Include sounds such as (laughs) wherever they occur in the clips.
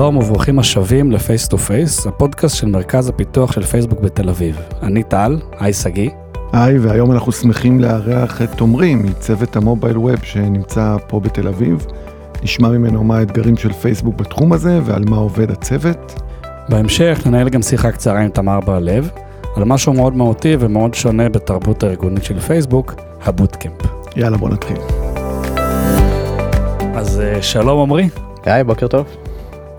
שלום וברוכים השבים ל Face to Face, הפודקאסט של מרכז הפיתוח של פייסבוק בתל אביב. אני טל, היי שגיא. היי, והיום אנחנו שמחים לארח את עמרי מצוות ה mobile web שנמצא פה בתל אביב. נשמע ממנו מה האתגרים של פייסבוק בתחום הזה ועל מה עובד הצוות. בהמשך ננהל גם שיחה קצרה עם תמר בר-לב, על משהו מאוד מהותי ומאוד שונה בתרבות הארגונית של פייסבוק, ה bootcamp. יאללה, בוא נתחיל. אז אה, שלום עמרי. היי, בוקר טוב.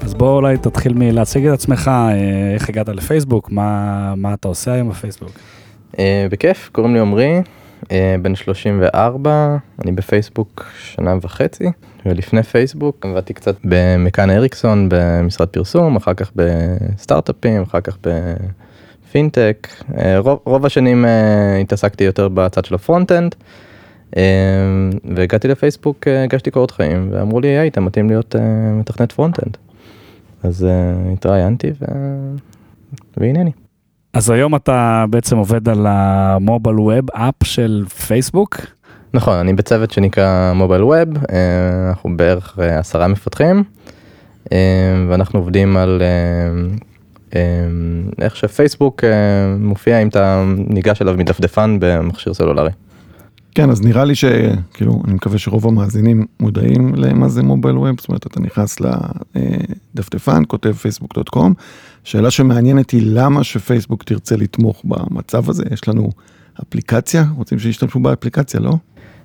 אז בוא אולי תתחיל מלהציג את עצמך, אה, איך הגעת לפייסבוק, מה, מה אתה עושה היום בפייסבוק. אה, בכיף, קוראים לי עמרי, אה, בן 34, אני בפייסבוק שנה וחצי, ולפני פייסבוק עבדתי קצת ב McCann Erickson במשרד פרסום, אחר כך בסטארט-אפים, אחר כך בפינטק. אה, רוב, רוב השנים אה, התעסקתי יותר בצד של ה front-end, והגעתי לפייסבוק, הגשתי קורות חיים, ואמרו לי, היי, אתה מתאים להיות מתכנת front-end. אז uh, התראיינתי ו... והנה אני. אז היום אתה בעצם עובד על ה mobile web app של פייסבוק. נכון, אני בצוות שנקרא mobile web, אנחנו בערך אה, עשרה מפתחים, אה, ואנחנו עובדים על אה, איך שפייסבוק מופיע אם אתה ניגש אליו מדפדפן במכשיר סלולרי. כן, אז נראה לי שכאילו, אני מקווה שרוב המאזינים מודעים למה זה מובייל ווב, זאת אומרת, אתה נכנס לדפדפן, כותב פייסבוק.קום. שאלה שמעניינת היא למה שפייסבוק תרצה לתמוך במצב הזה, יש לנו אפליקציה, רוצים שישתמשו באפליקציה, לא?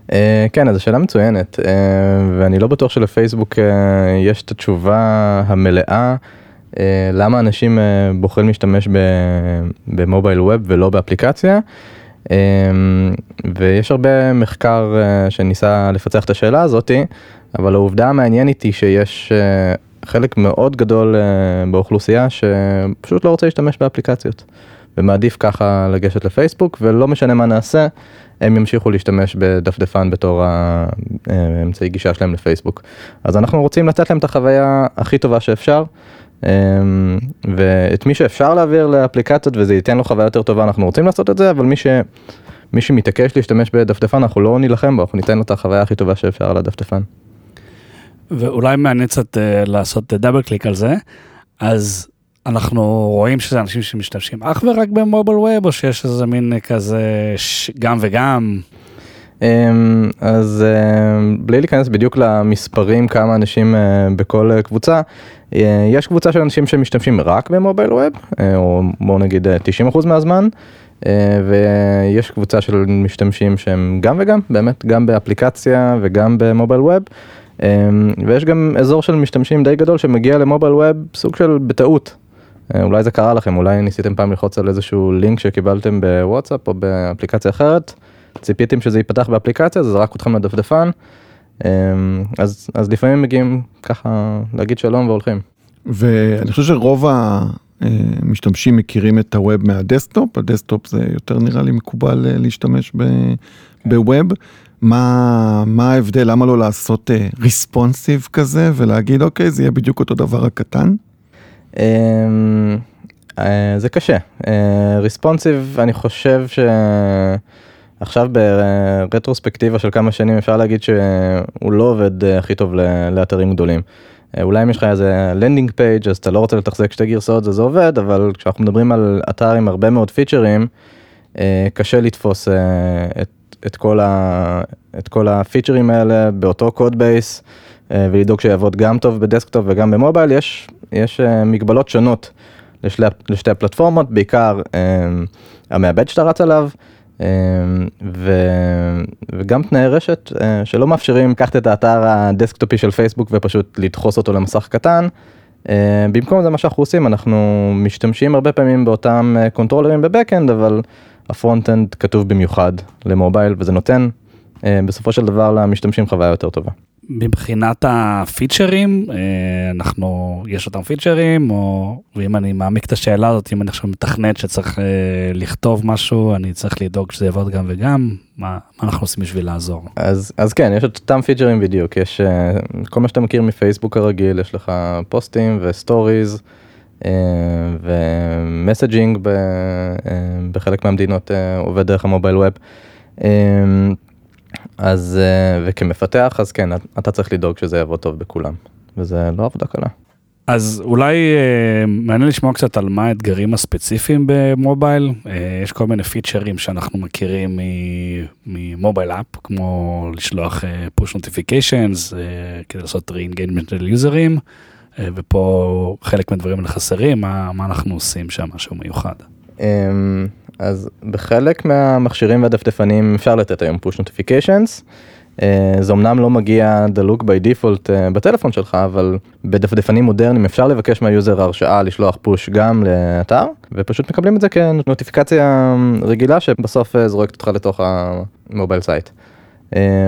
Uh, כן, אז זו שאלה מצוינת, uh, ואני לא בטוח שלפייסבוק uh, יש את התשובה המלאה. uh, למה אנשים uh, בוחרים להשתמש במובייל ווב ולא באפליקציה. ויש הרבה מחקר אה, שניסה לפצח את השאלה הזאתי, אבל העובדה המעניינת היא שיש אה, חלק מאוד גדול אה, באוכלוסייה שפשוט לא רוצה להשתמש באפליקציות. ומעדיף ככה לגשת לפייסבוק ולא משנה מה נעשה, הם ימשיכו להשתמש בדפדפן בתור האמצעי גישה שלהם לפייסבוק. אז אנחנו רוצים לתת להם את החוויה הכי טובה שאפשר. אמ, ואת מי שאפשר להעביר לאפליקציות וזה ייתן לו חוויה יותר טובה אנחנו רוצים לעשות את זה אבל מי ש... מי שמתעקש להשתמש בדפדפן אנחנו לא נילחם בו אנחנו ניתן לו את החוויה הכי טובה שאפשר על הדפדפן. ואולי מעניין קצת uh, לעשות דאבל קליק על זה אז אנחנו רואים שזה אנשים שמשתמשים אך ורק במובייל ווב או שיש איזה מין כזה ש... גם וגם. אמ, אז אמ, בלי להיכנס בדיוק למספרים כמה אנשים אה, בכל אה, קבוצה, אה, יש קבוצה של אנשים שמשתמשים רק במובייל ווב, או בואו נגיד 90% מהזמן, ויש קבוצה של משתמשים שהם גם וגם, באמת גם באפליקציה וגם במובייל ווב, אמ, ויש גם אזור של משתמשים די גדול שמגיע למובייל ווב סוג של בטעות. אולי זה קרה לכם, אולי ניסיתם פעם ללחוץ על איזשהו לינק שקיבלתם בוואטסאפ או באפליקציה אחרת. ציפיתם שזה ייפתח באפליקציה, זה זרק אתכם לדפדפן, אמ, אז, אז לפעמים מגיעים ככה להגיד שלום והולכים. ואני חושב שרוב המשתמשים מכירים את ה web מה desktop, ה desktop זה יותר נראה לי מקובל אה, להשתמש ב web. מה, מה ההבדל, למה לא לעשות responsive אה, כזה ולהגיד אוקיי זה יהיה בדיוק אותו דבר רק קטן? אמ, אה, זה קשה, responsive אה, אני חושב ש... עכשיו ברטרוספקטיבה של כמה שנים אפשר להגיד שהוא לא עובד אה, הכי טוב לאתרים גדולים. אה, אולי אם יש לך איזה landing page אז אתה לא רוצה לתחזק שתי גרסאות זה עובד אבל כשאנחנו מדברים על אתר עם הרבה מאוד פיצ'רים אה, קשה לתפוס את, את, כל, ה, את כל הפיצ'רים האלה באותו code base ולדאוג שיעבוד גם טוב ב desktop וגם ב mobile יש, יש מגבלות שונות לשתי, לשתי הפלטפורמות בעיקר המעבד שאתה רץ עליו. אמ, ו... וגם תנאי רשת אה, שלא מאפשרים לקחת את האתר הדסקטופי של פייסבוק ופשוט לדחוס אותו למסך קטן. אה, במקום זה מה שאנחנו עושים אנחנו משתמשים הרבה פעמים באותם אה, קונטרולרים ב backend אבל ה frontend כתוב במיוחד ל mobile וזה נותן בסופו של דבר למשתמשים חוויה יותר טובה. מבחינת הפיצ'רים, אה, אנחנו, יש אותם פיצ'רים, או, ואם אני מעמיק את השאלה הזאת, אם אני עכשיו מתכנת שצריך אה, לכתוב משהו, אני צריך לדאוג שזה יעבוד גם וגם, מה, מה אנחנו עושים בשביל לעזור? אז, אז כן, יש את אותם פיצ'רים בדיוק, יש אה, כל מה שאתה מכיר מפייסבוק הרגיל, יש לך פוסטים ו stories. ו messaging בחלק מהמדינות עובד דרך ה mobile web. אז אה, וכמפתח אז כן אתה צריך לדאוג שזה יעבוד טוב בכולם וזה לא עבודה קלה. אז אולי אה, מעניין לשמוע קצת על מה האתגרים הספציפיים במובייל. אה, יש כל מיני פיצ'רים שאנחנו מכירים ממובייל אפ, כמו לשלוח push notifications כדי לעשות re-engagement של יוזרים, ופה חלק מהדברים האלה חסרים, מה, מה אנחנו עושים שם, משהו מיוחד. אז בחלק מהמכשירים והדפדפנים אפשר לתת היום push notifications. אה, זה אמנם לא מגיע דלוק by default אה, בטלפון שלך, אבל בדפדפנים מודרניים אפשר לבקש מה user הרשאה לשלוח push גם לאתר, ופשוט מקבלים את זה כנוטיפיקציה רגילה שבסוף אה, זורקת אותך לתוך ה mobile site.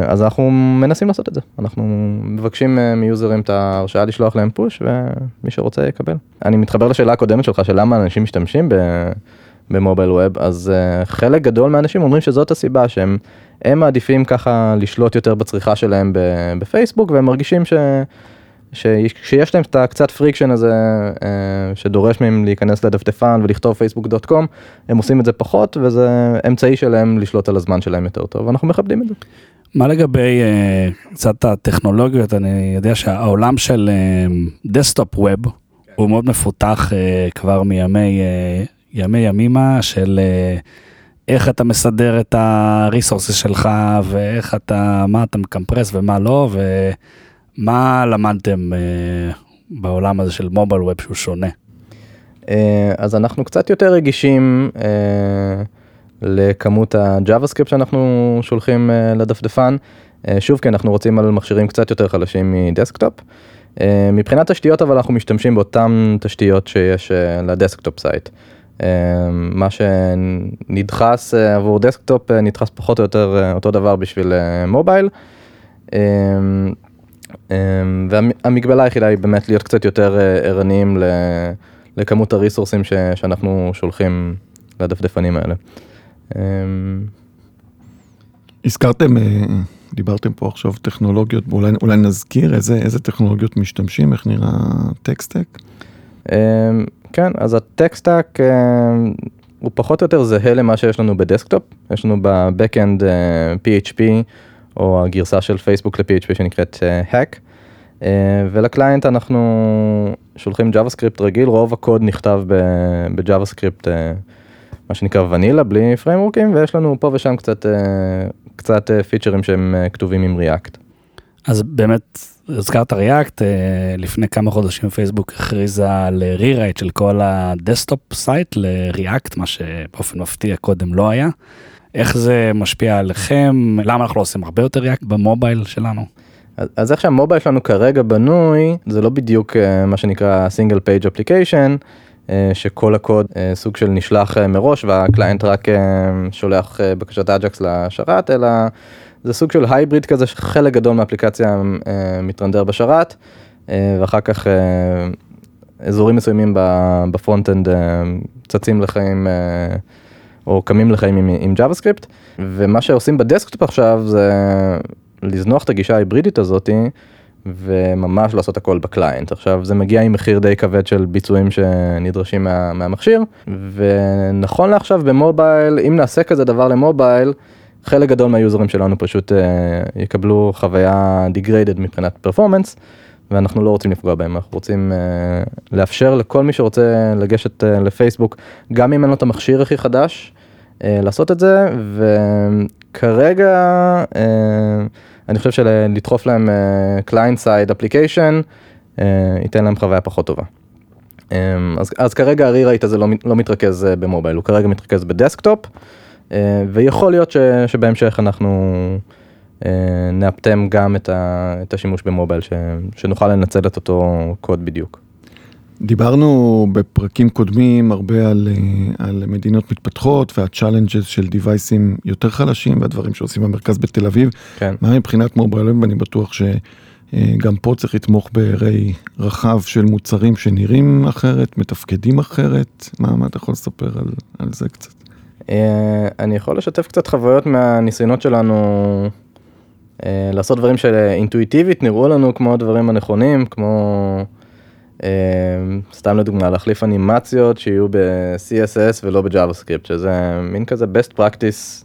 אז אנחנו מנסים לעשות את זה, אנחנו מבקשים מיוזרים את ההרשאה לשלוח להם push ומי שרוצה יקבל. אני מתחבר לשאלה הקודמת שלך של למה אנשים משתמשים ב mobile web, אז חלק גדול מהאנשים אומרים שזאת הסיבה שהם הם מעדיפים ככה לשלוט יותר בצריכה שלהם בפייסבוק והם מרגישים ש... ש... שיש להם את הקצת friction הזה אה, שדורש מהם להיכנס לדפדפן ולכתוב פייסבוק.קום, הם עושים את זה פחות וזה אמצעי שלהם לשלוט על הזמן שלהם יותר טוב, ואנחנו מכבדים את זה. מה לגבי אה, קצת הטכנולוגיות, אני יודע שהעולם של desktop אה, web הוא מאוד מפותח אה, כבר מימי אה, ימי ימימה של אה, איך אתה מסדר את ה resources שלך ואיך אתה, מה אתה מקמפרס ומה לא ומה למדתם אה, בעולם הזה של mobile web שהוא שונה. אה, אז אנחנו קצת יותר רגישים לכמות ה JavaScript שאנחנו שולחים לדפדפן. שוב כי אנחנו רצים על מכשירים קצת יותר חלשים מ desktop. מבחינת תשתיות אבל אנחנו משתמשים באותן תשתיות שיש ל desktop site. אמ, מה שנדחס אה, עבור desktop אה, נדחס פחות או יותר אה, אותו דבר בשביל mobile. אמ, אמ, והמגבלה היחידה היא באמת להיות קצת יותר ערניים לכמות הריסורסים שאנחנו שולחים לדפדפנים האלה. הזכרתם, דיברתם פה עכשיו טכנולוגיות, אולי, אולי נזכיר איזה, איזה טכנולוגיות משתמשים, איך נראה tech stack? כן, אז ה tech stack אה, הוא פחות או יותר זהה למה שיש לנו ב desktop, יש לנו ב backend אה, PHP או הגרסה של פייסבוק ל-PHP שנקראת אה, Hack, ול client אנחנו שולחים JavaScript רגיל, רוב הקוד נכתב ב-JavaScript מה שנקרא ונילה בלי פריימורקים ויש לנו פה ושם קצת, קצת פיצ'רים שהם כתובים עם React. אז באמת הזכרת React, אה, לפני כמה חודשים פייסבוק הכריזה על rewrite של כל ה desktop site ל React, מה שבאופן מפתיע קודם לא היה. איך זה משפיע עליכם? למה אנחנו לא עושים הרבה יותר React ב mobile שלנו? אז איך שה mobile שלנו כרגע בנוי, זה לא בדיוק אה, מה שנקרא single page application, שכל הקוד אה, סוג של נשלח מראש וה client רק שולח בקשת AJAX לשרת, אלא זה סוג של hybrid כזה שחלק גדול מהאפליקציה אה, מתרנדר בשרת אה, ואחר כך אה, אזורים מסוימים ב frontend צצים לחיים או קמים לחיים עם, עם JavaScript ומה שעושים ב desktop עכשיו זה לזנוח את הגישה ההיברידית הזאתי וממש לעשות הכל ב client. עכשיו זה מגיע עם מחיר די כבד של ביצועים שנדרשים מה, מהמכשיר ונכון לעכשיו ב mobile אם נעשה כזה דבר ל mobile חלק גדול מהיוזרים שלנו פשוט אה, יקבלו חוויה degraded מבחינת performance ואנחנו לא רוצים לפגוע בהם אנחנו רוצים אה, לאפשר לכל מי שרוצה לגשת אה, לפייסבוק גם אם אין לו את המכשיר הכי חדש אה, לעשות את זה וכרגע אה, אני חושב שלדחוף להם client side application ייתן להם חוויה פחות טובה. אמ, אז, אז כרגע ה rewrite הזה לא, לא מתרכז ב mobile הוא כרגע מתרכז ב desktop. אה, ויכול להיות ש, שבהמשך אנחנו אה, נאפטם גם את, ה, את השימוש ב mobile, ש, שנוכל לנצל את אותו קוד בדיוק. דיברנו בפרקים קודמים הרבה על, אה, על מדינות מתפתחות וה challenges של דיווייסים יותר חלשים והדברים שעושים במרכז בתל אביב. כן. מה מבחינת מובייל אני בטוח שגם פה צריך לתמוך בראי רחב של מוצרים שנראים אחרת, מתפקדים אחרת. מה, מה אתה יכול לספר על, על זה קצת? אה, אני יכול לשתף קצת חוויות מהניסיונות שלנו אה, לעשות דברים שאינטואיטיבית נראו לנו כמו הדברים הנכונים, כמו אה, סתם לדוגמה להחליף אנימציות שיהיו ב-CSS ולא ב-JavaScript, שזה מין כזה best practice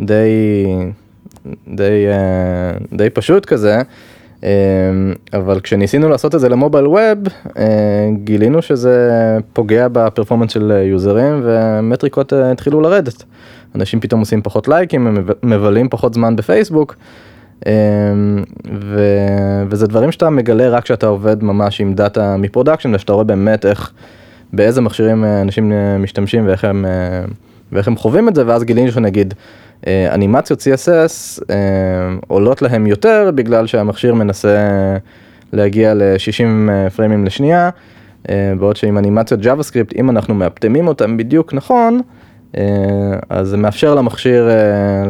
די, די, די פשוט כזה. אבל כשניסינו לעשות את זה ל mobile web, גילינו שזה פוגע ב performance של יוזרים ומטריקות התחילו לרדת. אנשים פתאום עושים פחות לייקים, הם מבלים פחות זמן בפייסבוק. ו... וזה דברים שאתה מגלה רק כשאתה עובד ממש עם דאטה מ production ושאתה רואה באמת איך, באיזה מכשירים אנשים משתמשים ואיך הם, ואיך הם חווים את זה ואז גילינו שנגיד אנימציות CSS עולות להם יותר בגלל שהמכשיר מנסה להגיע ל-60 פריימים לשנייה, בעוד שעם אנימציות JavaScript אם אנחנו מאפטמים אותם בדיוק נכון, אז זה מאפשר למכשיר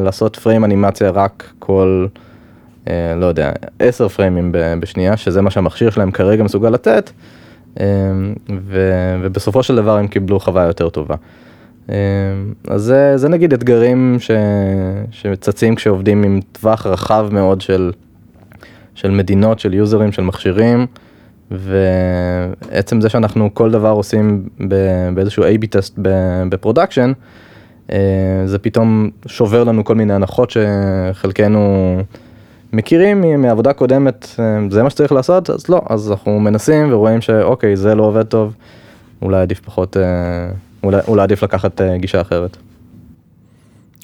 לעשות פריים אנימציה רק כל, לא יודע, 10 פריימים בשנייה, שזה מה שהמכשיר שלהם כרגע מסוגל לתת, ובסופו של דבר הם קיבלו חוויה יותר טובה. אז זה, זה נגיד אתגרים ש, שצצים כשעובדים עם טווח רחב מאוד של, של מדינות, של יוזרים, של מכשירים, ועצם זה שאנחנו כל דבר עושים באיזשהו A-B test ב production, זה פתאום שובר לנו כל מיני הנחות שחלקנו מכירים מעבודה קודמת, זה מה שצריך לעשות, אז לא, אז אנחנו מנסים ורואים שאוקיי, זה לא עובד טוב, אולי עדיף פחות... אולי, אולי עדיף לקחת uh, גישה אחרת.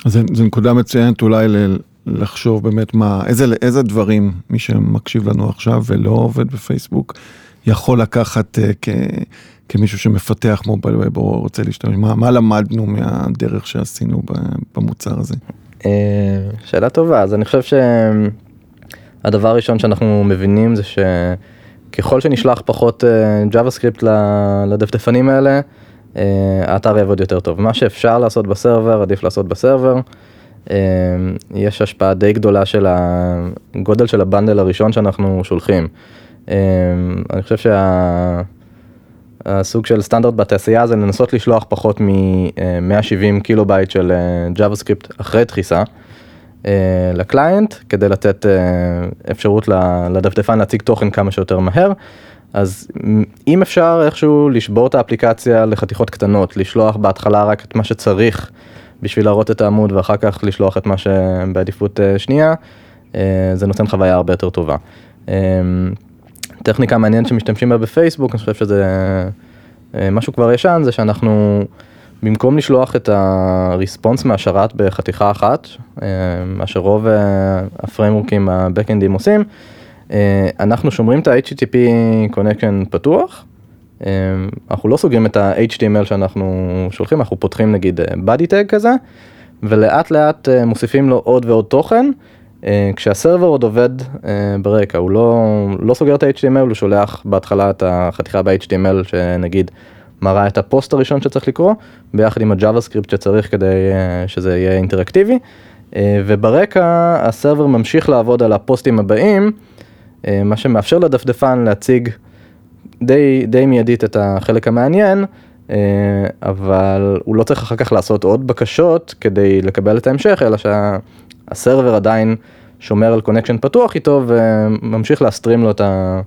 אז זו נקודה מצוינת אולי ל- לחשוב באמת מה, איזה, איזה דברים מי שמקשיב לנו עכשיו ולא עובד בפייסבוק יכול לקחת uh, כ, כמישהו שמפתח מובייל ווב או רוצה להשתמש, מה, מה למדנו מהדרך שעשינו במוצר הזה? אה, שאלה טובה, אז אני חושב שהדבר הראשון שאנחנו מבינים זה שככל שנשלח פחות אה, JavaScript לדפדפנים האלה, אה, האתר יעבוד יותר טוב. מה שאפשר לעשות ב server, עדיף לעשות ב server. אה, יש השפעה די גדולה של הגודל של ה bundle הראשון שאנחנו שולחים. אה, אני חושב שהסוג של סטנדרט בתעשייה זה לנסות לשלוח פחות מ-170 קילו בייט של JavaScript אחרי דחיסה לקליינט, כדי לתת אפשרות לדפדפן להציג תוכן כמה שיותר מהר. אז אם אפשר איכשהו לשבור את האפליקציה לחתיכות קטנות, לשלוח בהתחלה רק את מה שצריך בשביל להראות את העמוד ואחר כך לשלוח את מה שבעדיפות אה, שנייה, אה, זה נותן חוויה הרבה יותר טובה. אה, טכניקה מעניינת שמשתמשים בה בפייסבוק, אני חושב שזה משהו כבר ישן, זה שאנחנו במקום לשלוח את הריספונס מהשרת בחתיכה אחת, מה שרוב הפריימורקים הבקאנדים עושים, אנחנו שומרים את ה-HTTP connection פתוח, אה, אנחנו לא סוגרים את ה-HTML שאנחנו שולחים, אנחנו פותחים נגיד אה, body tag כזה, ולאט לאט מוסיפים לו עוד ועוד תוכן. כשהסרבר עוד עובד ברקע, הוא לא, לא סוגר את ה-HTML, הוא שולח בהתחלה את החתיכה ב-HTML שנגיד מראה את הפוסט הראשון שצריך לקרוא, ביחד עם ה-JavaScript שצריך כדי שזה יהיה אינטראקטיבי, וברקע הסרבר ממשיך לעבוד על הפוסטים הבאים. אה, מה שמאפשר לדפדפן להציג די, די מיידית את החלק המעניין, אה, אבל הוא לא צריך אחר כך לעשות עוד בקשות כדי לקבל את ההמשך, אלא שהסרבר עדיין שומר על connection פתוח איתו וממשיך להסטרים לו את, ה...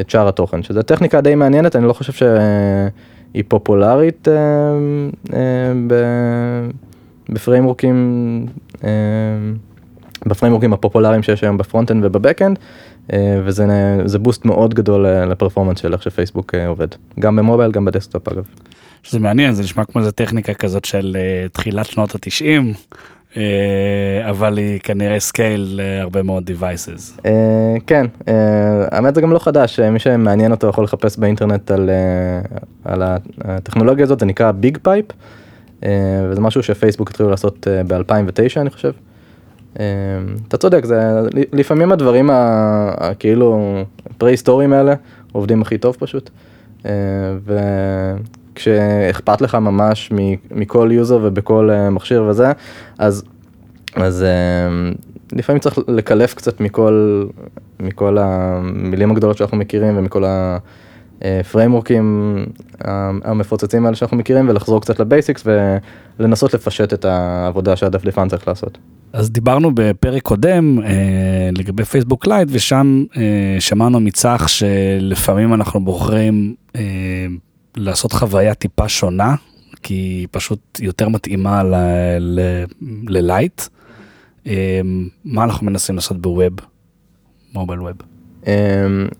את שאר התוכן, שזו טכניקה די מעניינת, אני לא חושב שהיא פופולרית אה, בפריימורקים, בפריימורקים הפופולריים שיש היום ב front-end וב back-end. אה, וזה boost מאוד גדול אה, ל performance של איך שפייסבוק אה, עובד, גם ב mobile גם ב desktop אגב. זה מעניין זה נשמע כמו איזה טכניקה כזאת של תחילת שנות התשעים. אבל היא כנראה scale להרבה מאוד devices. כן, האמת זה גם לא חדש, מי שמעניין אותו יכול לחפש באינטרנט על, על הטכנולוגיה הזאת, זה נקרא BigPipe, וזה משהו שפייסבוק התחילו לעשות ב-2009 אני חושב. אמ, אתה צודק, זה לפעמים הדברים הכאילו פרה-היסטוריים האלה עובדים הכי טוב פשוט. אמ, וכשאכפת לך ממש מכל user ובכל אה, מכשיר וזה, אז, אז אמ, לפעמים צריך לקלף קצת מכל, מכל המילים הגדולות שאנחנו מכירים ומכל הפריימורקים אה, המפוצצים האלה שאנחנו מכירים ולחזור קצת ל basics ולנסות לפשט את העבודה שהדפדפן צריך לעשות. אז דיברנו בפרק קודם אה, לגבי פייסבוק לייט ושם אה, שמענו מצח שלפעמים אנחנו בוחרים אה, לעשות חוויה טיפה שונה כי היא פשוט יותר מתאימה ללייט. אה, מה אנחנו מנסים לעשות בווב? מובייל ווב? אמ,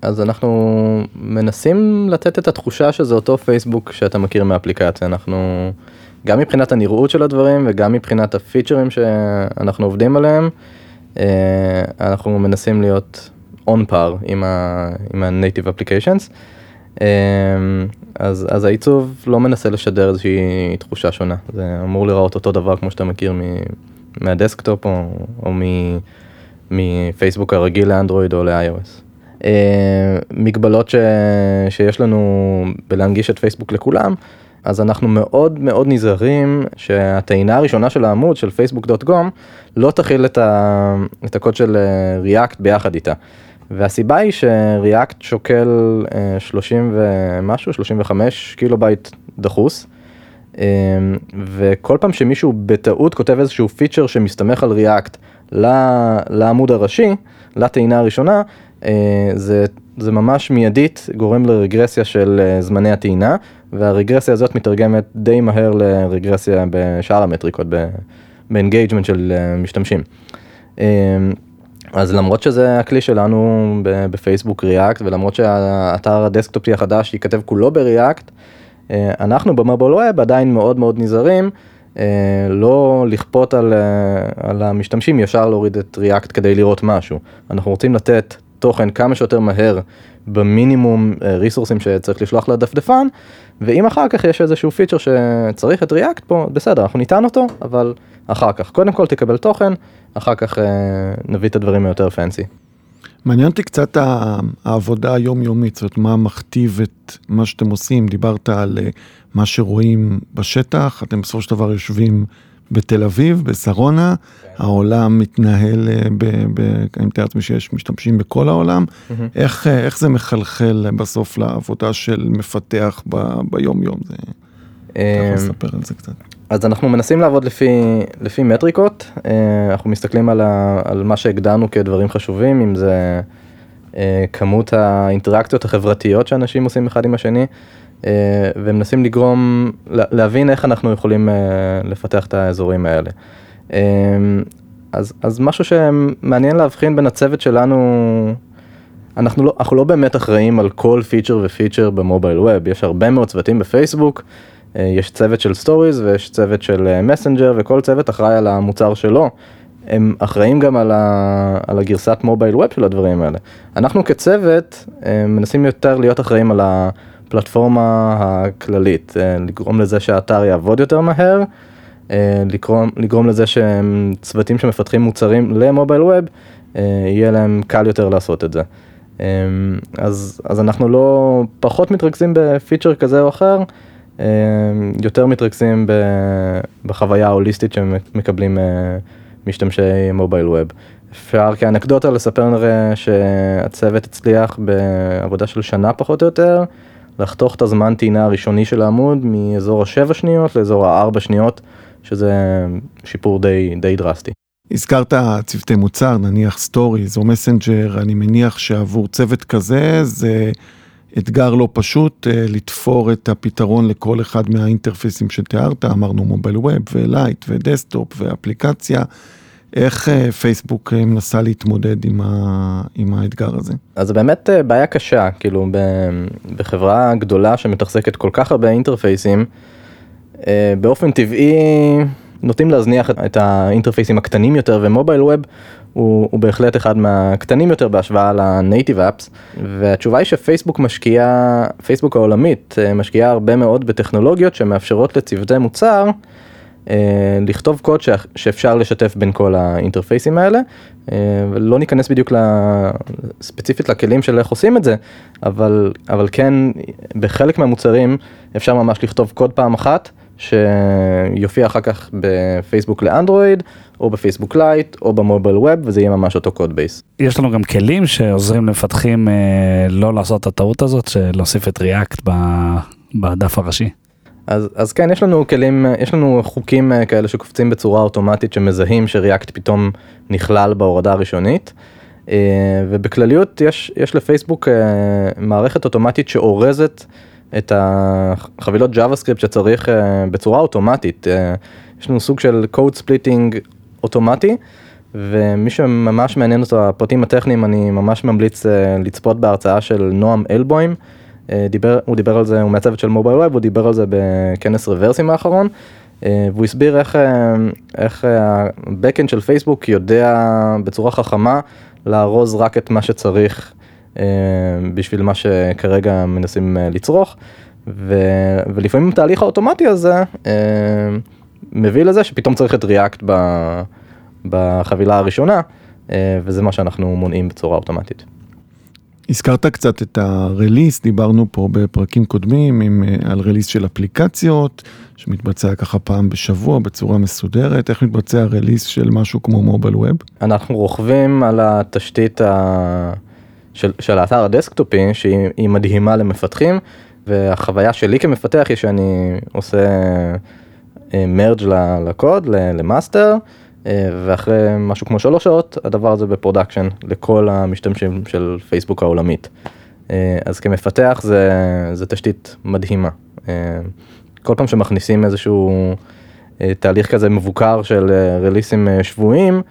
אז אנחנו מנסים לתת את התחושה שזה אותו פייסבוק שאתה מכיר מהאפליקציה, אנחנו גם מבחינת הנראות של הדברים וגם מבחינת הפיצ'רים שאנחנו עובדים עליהם, אה, אנחנו מנסים להיות on par עם ה-native applications. אמ, אז, אז העיצוב לא מנסה לשדר איזושהי תחושה שונה, זה אמור לראות אותו דבר כמו שאתה מכיר מהדסקטופ או, או מפייסבוק הרגיל לאנדרואיד או ל-iOS. אה, מגבלות ש, שיש לנו בלהנגיש את פייסבוק לכולם, אז אנחנו מאוד מאוד נזהרים שהטעינה הראשונה של העמוד של פייסבוק.קום לא תכיל את, ה, את הקוד של React אה, ביחד איתה. והסיבה היא שריאקט שוקל 30 אה, ומשהו, 35 קילו בייט דחוס. וכל פעם שמישהו בטעות כותב איזשהו פיצ'ר שמסתמך על ריאקט לעמוד הראשי, לטעינה הראשונה, זה, זה ממש מיידית גורם לרגרסיה של אה, זמני הטעינה, והרגרסיה הזאת מתרגמת די מהר לרגרסיה בשאר המטריקות, ב engagement של אה, משתמשים. אז למרות שזה הכלי שלנו בפייסבוק ריאקט, ולמרות שהאתר הדסקטופי החדש ייכתב כולו בריאקט, אנחנו ב mobile web עדיין מאוד מאוד נזהרים. לא לכפות על, על המשתמשים ישר להוריד את ריאקט כדי לראות משהו. אנחנו רוצים לתת תוכן כמה שיותר מהר במינימום ריסורסים אה, שצריך לשלוח לדפדפן, ואם אחר כך יש איזשהו פיצ'ר שצריך את ריאקט פה, בסדר, אנחנו ניתן אותו, אבל אחר כך. קודם כל תקבל תוכן, אחר כך אה, נביא את הדברים היותר פנסי. מעניין אותי קצת העבודה היומיומית, זאת מה מכתיב את מה שאתם עושים, דיברת על אה, מה שרואים בשטח, אתם בסופו של דבר יושבים בתל אביב, בשרונה, כן. העולם מתנהל, אה, אני מתאר לעצמי שיש משתמשים בכל העולם, mm-hmm. איך, אה, איך זה מחלחל בסוף לעבודה של מפתח ב, ביום יום? זה... אתה יכול לספר על זה קצת. אז אנחנו מנסים לעבוד לפי, לפי מטריקות, אה, אנחנו מסתכלים על, ה, על מה שהגדרנו כדברים חשובים, אם זה כמות האינטראקציות החברתיות שאנשים עושים אחד עם השני. אה, ומנסים לגרום, להבין איך אנחנו יכולים אה, לפתח את האזורים האלה. אה, אז, אז משהו שמעניין להבחין בין הצוות שלנו, אנחנו לא, אנחנו לא באמת אחראים על כל פיצ'ר ופיצ'ר ב mobile web, יש הרבה מאוד צוותים בפייסבוק, יש צוות של סטוריז ויש צוות של מסנג'ר וכל צוות אחראי על המוצר שלו. הם אחראים גם על, ה, על הגרסת mobile web של הדברים האלה. אנחנו כצוות מנסים יותר להיות אחראים על ה... הפלטפורמה הכללית, אה, לגרום לזה שהאתר יעבוד יותר מהר, אה, לגרום, לגרום לזה שצוותים שמפתחים מוצרים ל mobile web, אה, יהיה להם קל יותר לעשות את זה. אז, אז אנחנו לא פחות מתרכזים בפיצ'ר כזה או אחר, יותר מתרכזים בחוויה ההוליסטית שמקבלים משתמשי מובייל ווב. אפשר כאנקדוטה לספר שהצוות הצליח בעבודה של שנה פחות או יותר, לחתוך את הזמן טעינה הראשוני של העמוד מאזור השבע שניות לאזור הארבע שניות, שזה שיפור די, די דרסטי. הזכרת צוותי מוצר, נניח סטוריז או מסנג'ר, אני מניח שעבור צוות כזה זה אתגר לא פשוט אה, לתפור את הפתרון לכל אחד מהאינטרפייסים שתיארת, אמרנו mobile web ולייט ו desktop ואפליקציה. איך אה, פייסבוק אה, מנסה להתמודד עם, ה, עם האתגר הזה? אז זה באמת אה, בעיה קשה, כאילו בחברה גדולה שמתחזקת כל כך הרבה אינטרפייסים, באופן טבעי נוטים להזניח את האינטרפייסים הקטנים יותר ומובייל ווב הוא, הוא בהחלט אחד מהקטנים יותר בהשוואה לנייטיב אפס והתשובה היא שפייסבוק משקיעה, פייסבוק העולמית משקיעה הרבה מאוד בטכנולוגיות שמאפשרות לצוותי מוצר לכתוב קוד שאפשר לשתף בין כל האינטרפייסים האלה, אה, ולא ניכנס בדיוק ספציפית לכלים של איך עושים את זה, אבל, אבל כן בחלק מהמוצרים אפשר ממש לכתוב קוד פעם אחת. שיופיע אחר כך בפייסבוק לאנדרואיד, או בפייסבוק לייט, או ב mobile web, וזה יהיה ממש אותו code base. יש לנו גם כלים שעוזרים למפתחים אה, לא לעשות את הטעות הזאת, של להוסיף את ריאקט בדף הראשי. אז, אז כן, יש לנו כלים, יש לנו חוקים אה, כאלה שקופצים בצורה אוטומטית שמזהים שריאקט פתאום נכלל בהורדה הראשונית. אה, ובכלליות יש, יש לפייסבוק אה, מערכת אוטומטית שאורזת את החבילות JavaScript שצריך בצורה אוטומטית. יש לנו סוג של code splitting אוטומטי, ומי שממש מעניין אותו הפרטים הטכניים, אני ממש ממליץ לצפות בהרצאה של נועם אלבוים. אה, דיבר, הוא דיבר על זה, הוא מהצוות של מובייל ווב, הוא דיבר על זה בכנס רוורסים האחרון, אה, והוא הסביר איך, איך ה-Backend של פייסבוק יודע בצורה חכמה לארוז רק את מה שצריך בשביל מה שכרגע מנסים לצרוך, ו, ולפעמים התהליך האוטומטי הזה מביא לזה שפתאום צריך את ב... בחבילה הראשונה, אה, וזה מה שאנחנו מונעים בצורה אוטומטית. הזכרת קצת את הרליס, דיברנו פה בפרקים קודמים עם, אה, על רליס של אפליקציות, שמתבצע ככה פעם בשבוע בצורה מסודרת, איך מתבצע release של משהו כמו mobile web? אנחנו רוכבים על התשתית ה... של, של האתר הדסקטופי, שהיא מדהימה למפתחים, והחוויה שלי כמפתח היא שאני עושה merge אה, לקוד, ל master. ואחרי משהו כמו שלוש שעות הדבר הזה ב production לכל המשתמשים של פייסבוק העולמית. אה, אז כמפתח זה, זה תשתית מדהימה. אה, כל פעם שמכניסים איזשהו תהליך כזה מבוקר של רליסים שבועיים,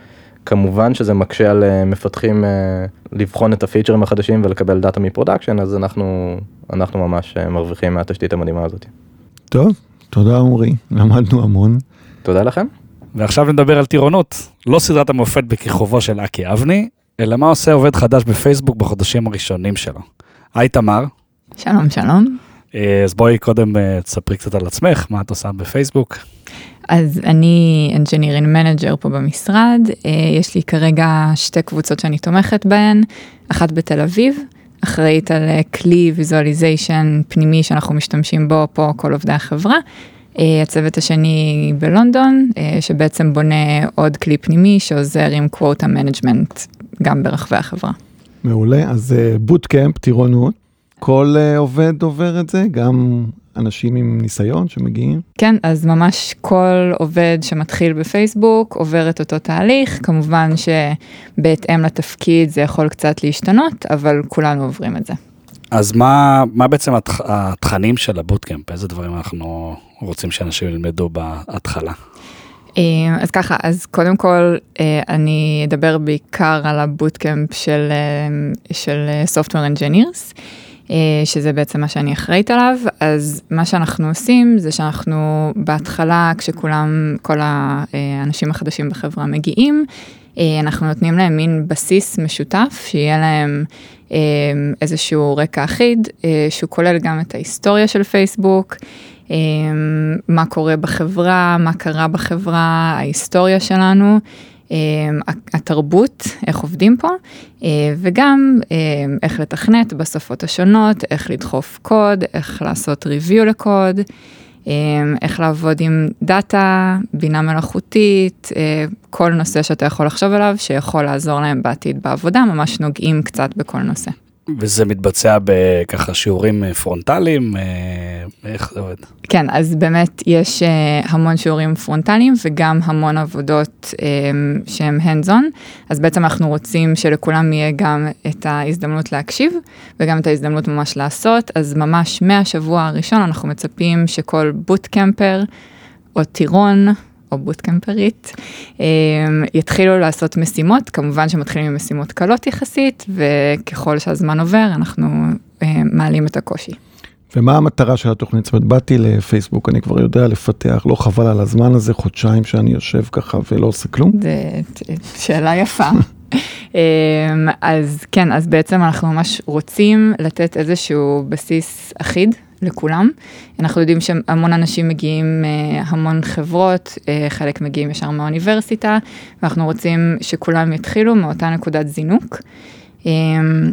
כמובן שזה מקשה על מפתחים לבחון את הפיצ'רים החדשים ולקבל data מ production, אז אנחנו, אנחנו ממש מרוויחים מהתשתית המדהימה הזאת. טוב, תודה עמרי, למדנו המון. תודה לכם. ועכשיו נדבר על טירונות, לא סדרת המופת בכיכובו של אקי אבני, אלא מה עושה עובד חדש בפייסבוק בחודשים הראשונים שלו. היי תמר. שלום, שלום. אה, אז בואי קודם אה, תספרי קצת על עצמך, מה את עושה בפייסבוק. אז אני Engineering Manager פה במשרד, אה, יש לי כרגע שתי קבוצות שאני תומכת בהן, אחת בתל אביב, אחראית על כלי visualization פנימי שאנחנו משתמשים בו פה כל עובדי החברה, הצוות השני בלונדון, אה, שבעצם בונה עוד כלי פנימי שעוזר עם quota management גם ברחבי החברה. מעולה, אז בוטקאמפ, אה, טירונות, כל עובד עובר את זה, גם אנשים עם ניסיון שמגיעים? כן, אז ממש כל עובד שמתחיל בפייסבוק עובר את אותו תהליך, כמובן שבהתאם לתפקיד זה יכול קצת להשתנות, אבל כולנו עוברים את זה. אז מה, מה בעצם התכנים של הבוטקאמפ? איזה דברים אנחנו רוצים שאנשים ילמדו בהתחלה? אה, אז ככה, אז קודם כל אה, אני אדבר בעיקר על הבוטקאמפ של, אה, של Software Engineers, שזה בעצם מה שאני אחראית עליו, אז מה שאנחנו עושים זה שאנחנו בהתחלה, כשכולם, כל האנשים החדשים בחברה מגיעים, אנחנו נותנים להם מין בסיס משותף, שיהיה להם איזשהו רקע אחיד, שהוא כולל גם את ההיסטוריה של פייסבוק. אמ, מה קורה בחברה, מה קרה בחברה, ההיסטוריה שלנו, אמ, התרבות, איך עובדים פה, אה, וגם אמ, איך לתכנת בשפות השונות, איך לדחוף קוד, איך לעשות review לקוד, איך לעבוד עם דאטה, בינה מלאכותית, אה, כל נושא שאתה יכול לחשוב עליו שיכול לעזור להם בעתיד בעבודה, ממש נוגעים קצת בכל נושא. וזה מתבצע בככה שיעורים אה, פרונטליים, אה, איך זה עובד? כן, אז באמת יש אה, המון שיעורים פרונטליים וגם המון עבודות שהן hands on, אז בעצם אנחנו רוצים שלכולם יהיה גם את ההזדמנות להקשיב וגם את ההזדמנות ממש לעשות, אז ממש מהשבוע הראשון אנחנו מצפים שכל bootcamper או טירון, או בוטקמפרית, אמ, יתחילו לעשות משימות, כמובן שמתחילים עם משימות קלות יחסית, וככל שהזמן עובר אנחנו אמ, מעלים את הקושי. ומה המטרה של התוכנית? זאת אומרת, באתי לפייסבוק, אני כבר יודע לפתח, לא חבל על הזמן הזה, חודשיים שאני יושב ככה ולא עושה כלום? זו שאלה יפה. (laughs) אמ, אז כן, אז בעצם אנחנו ממש רוצים לתת איזשהו בסיס אחיד לכולם. אנחנו יודעים שהמון אנשים מגיעים, אה, המון חברות, אה, חלק מגיעים ישר מהאוניברסיטה, ואנחנו רוצים שכולם יתחילו מאותה נקודת זינוק. אמ,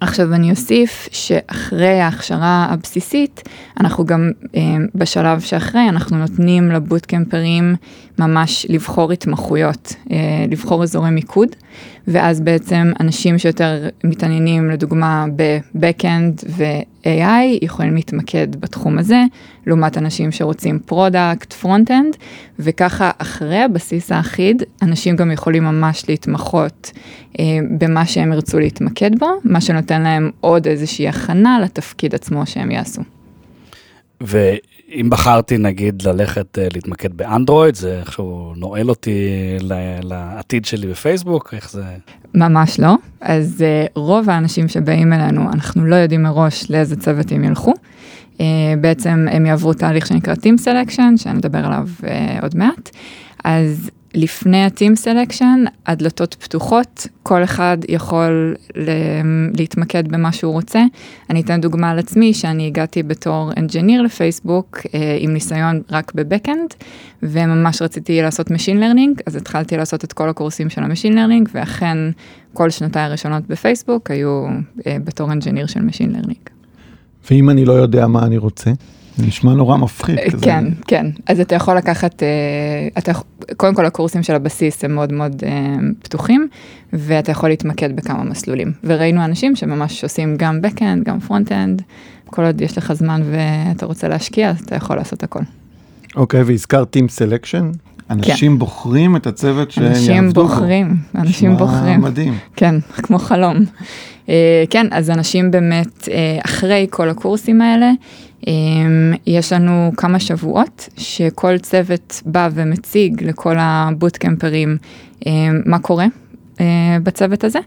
עכשיו אני אוסיף שאחרי ההכשרה הבסיסית, אנחנו גם אה, בשלב שאחרי, אנחנו נותנים לבוטקמפרים ממש לבחור התמחויות, אה, לבחור אזורי מיקוד, ואז בעצם אנשים שיותר מתעניינים לדוגמה ב-Backend ו-AI יכולים להתמקד בתחום הזה, לעומת אנשים שרוצים product, front-end, וככה אחרי הבסיס האחיד, אנשים גם יכולים ממש להתמחות אה, במה שהם ירצו להתמקד בו, מה שנותן להם עוד איזושהי הכנה לתפקיד עצמו שהם יעשו. ו... אם בחרתי נגיד ללכת אה, להתמקד באנדרואיד, זה איכשהו נועל אותי לעתיד שלי בפייסבוק, איך זה... ממש לא. אז uh, רוב האנשים שבאים אלינו, אנחנו לא יודעים מראש לאיזה צוות הם ילכו. Uh, בעצם הם יעברו תהליך שנקרא Team Selection, שנדבר עליו uh, עוד מעט. אז לפני ה-Team Selection, הדלתות פתוחות, כל אחד יכול להתמקד במה שהוא רוצה. אני אתן דוגמה על עצמי, שאני הגעתי בתור engineer לפייסבוק אה, עם ניסיון רק ב backend, וממש רציתי לעשות Machine Learning, אז התחלתי לעשות את כל הקורסים של ה-Machine Learning, ואכן כל שנותיי הראשונות בפייסבוק היו אה, בתור engineer של Machine Learning. ואם אני לא יודע מה אני רוצה? זה נשמע נורא מפחיד. אה, כזה. כן, כן. אז אתה יכול לקחת, אה, אתה, קודם כל הקורסים של הבסיס הם מאוד מאוד אה, פתוחים, ואתה יכול להתמקד בכמה מסלולים. וראינו אנשים שממש עושים גם backend, גם frontend, כל עוד יש לך זמן ואתה רוצה להשקיע, אתה יכול לעשות הכל. אוקיי, והזכרת Team Selection? אנשים בוחרים את הצוות שהם יעבדו בו. אנשים בוחרים, אנשים בוחרים. נשמע מדהים. כן, (laughs) כמו חלום. כן, אז אנשים באמת, אחרי כל הקורסים האלה, יש לנו כמה שבועות שכל צוות בא ומציג לכל הבוטקמפרים מה קורה בצוות הזה,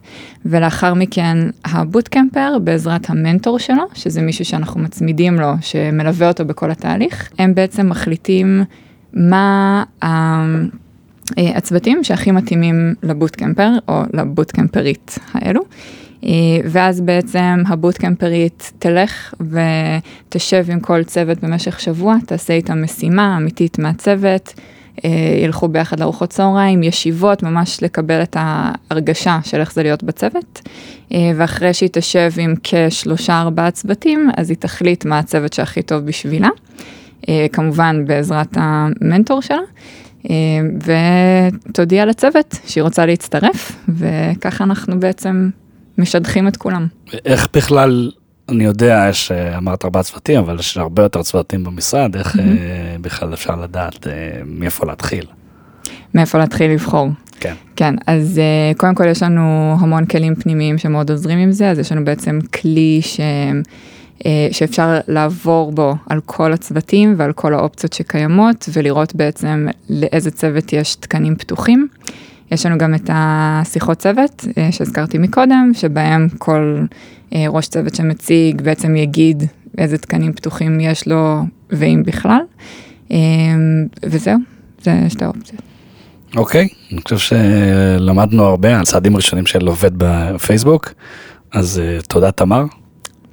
ולאחר מכן הבוטקמפר בעזרת המנטור שלו, שזה מישהו שאנחנו מצמידים לו, שמלווה אותו בכל התהליך, הם בעצם מחליטים מה הצוותים שהכי מתאימים לבוטקמפר או לבוטקמפרית האלו. ואז בעצם הבוטקמפרית תלך ותשב עם כל צוות במשך שבוע, תעשה איתם משימה אמיתית מהצוות, ילכו ביחד לארוחות צהריים, ישיבות, ממש לקבל את ההרגשה של איך זה להיות בצוות. ואחרי שהיא תשב עם כשלושה ארבעה צוותים, אז היא תחליט מה הצוות שהכי טוב בשבילה, כמובן בעזרת המנטור שלה. ותודיע לצוות שהיא רוצה להצטרף, וככה אנחנו בעצם משדכים את כולם. איך בכלל, אני יודע, יש, אמרת ארבעה צוותים, אבל יש הרבה יותר צוותים במשרד, איך mm-hmm. בכלל אפשר לדעת מאיפה להתחיל? מאיפה להתחיל לבחור. כן. כן, אז קודם כל יש לנו המון כלים פנימיים שמאוד עוזרים עם זה, אז יש לנו בעצם כלי ש... שאפשר לעבור בו על כל הצוותים ועל כל האופציות שקיימות ולראות בעצם לאיזה צוות יש תקנים פתוחים. יש לנו גם את השיחות צוות שהזכרתי מקודם, שבהם כל ראש צוות שמציג בעצם יגיד איזה תקנים פתוחים יש לו ואם בכלל. וזהו, זה שתי האופציות. אוקיי, אני חושב שלמדנו הרבה על צעדים ראשונים של עובד בפייסבוק, אז תודה תמר.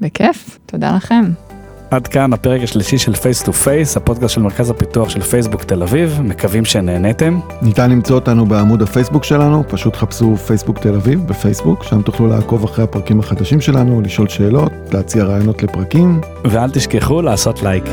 בכיף, תודה לכם. עד כאן הפרק השלישי של פייס טו פייס, הפודקאסט של מרכז הפיתוח של פייסבוק תל אביב, מקווים שנהניתם. ניתן למצוא אותנו בעמוד הפייסבוק שלנו, פשוט חפשו פייסבוק תל אביב בפייסבוק, שם תוכלו לעקוב אחרי הפרקים החדשים שלנו, לשאול שאלות, להציע רעיונות לפרקים. ואל תשכחו לעשות לייק.